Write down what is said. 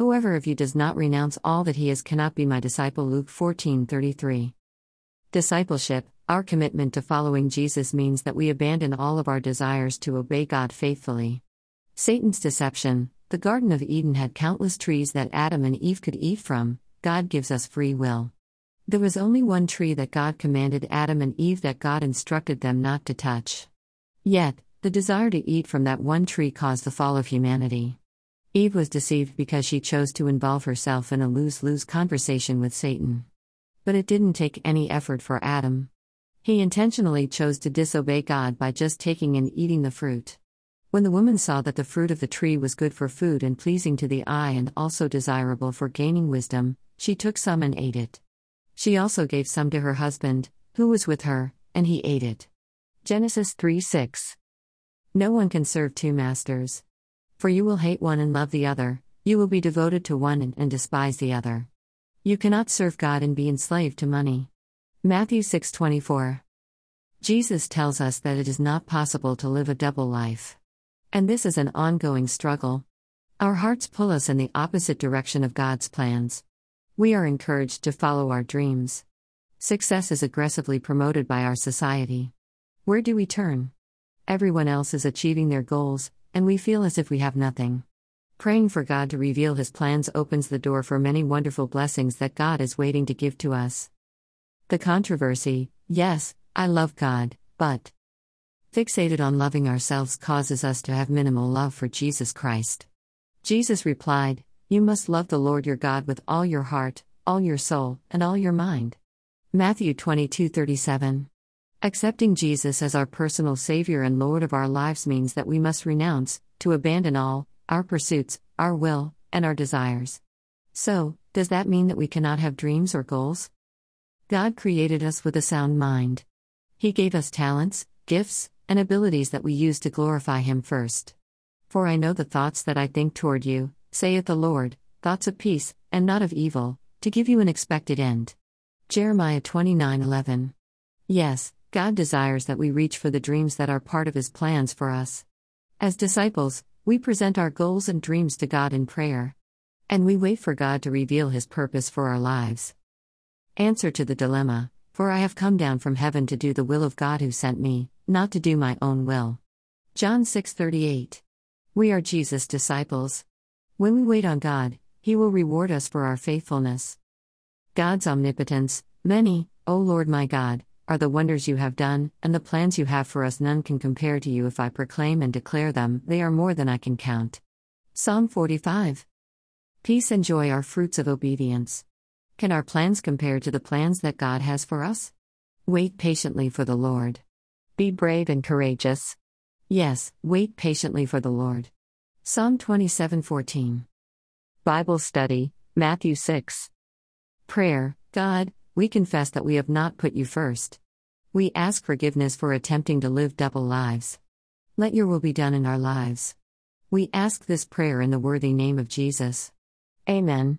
Whoever of you does not renounce all that he is cannot be my disciple. Luke 14:33. Discipleship, our commitment to following Jesus means that we abandon all of our desires to obey God faithfully. Satan's deception, the Garden of Eden had countless trees that Adam and Eve could eat from, God gives us free will. There was only one tree that God commanded Adam and Eve that God instructed them not to touch. Yet, the desire to eat from that one tree caused the fall of humanity. Eve was deceived because she chose to involve herself in a lose lose conversation with Satan. But it didn't take any effort for Adam. He intentionally chose to disobey God by just taking and eating the fruit. When the woman saw that the fruit of the tree was good for food and pleasing to the eye and also desirable for gaining wisdom, she took some and ate it. She also gave some to her husband, who was with her, and he ate it. Genesis 3 6. No one can serve two masters. For you will hate one and love the other, you will be devoted to one and, despise the other. You cannot serve God and be enslaved to money. Matthew 6:24. Jesus tells us that it is not possible to live a double life. And this is an ongoing struggle. Our hearts pull us in the opposite direction of God's plans. We are encouraged to follow our dreams. Success is aggressively promoted by our society. Where do we turn? Everyone else is achieving their goals, and we feel as if we have nothing. Praying for God to reveal His plans opens the door for many wonderful blessings that God is waiting to give to us. The controversy yes, I love God, but. Fixated on loving ourselves causes us to have minimal love for Jesus Christ. Jesus replied, You must love the Lord your God with all your heart, all your soul, and all your mind. Matthew 22:37. Accepting Jesus as our personal Savior and Lord of our lives means that we must renounce, to abandon all, our pursuits, our will, and our desires. So, does that mean that we cannot have dreams or goals? God created us with a sound mind. He gave us talents, gifts, and abilities that we use to glorify Him first. For I know the thoughts that I think toward you, saith the Lord, thoughts of peace, and not of evil, to give you an expected end. Jeremiah 29:11. Yes, God desires that we reach for the dreams that are part of His plans for us. As disciples, we present our goals and dreams to God in prayer. And we wait for God to reveal His purpose for our lives. Answer to the dilemma For I have come down from heaven to do the will of God who sent me, not to do my own will. John 6:38. We are Jesus' disciples. When we wait on God, He will reward us for our faithfulness. God's omnipotence, many, O Lord my God, are the wonders you have done, and the plans you have for us none can compare to you if I proclaim and declare them, they are more than I can count. Psalm 45. Peace and joy are fruits of obedience. Can our plans compare to the plans that God has for us? Wait patiently for the Lord. Be brave and courageous. Yes, wait patiently for the Lord. Psalm 27:14. Bible study, Matthew 6. Prayer, God, we confess that we have not put you first. We ask forgiveness for attempting to live double lives. Let your will be done in our lives. We ask this prayer in the worthy name of Jesus. Amen.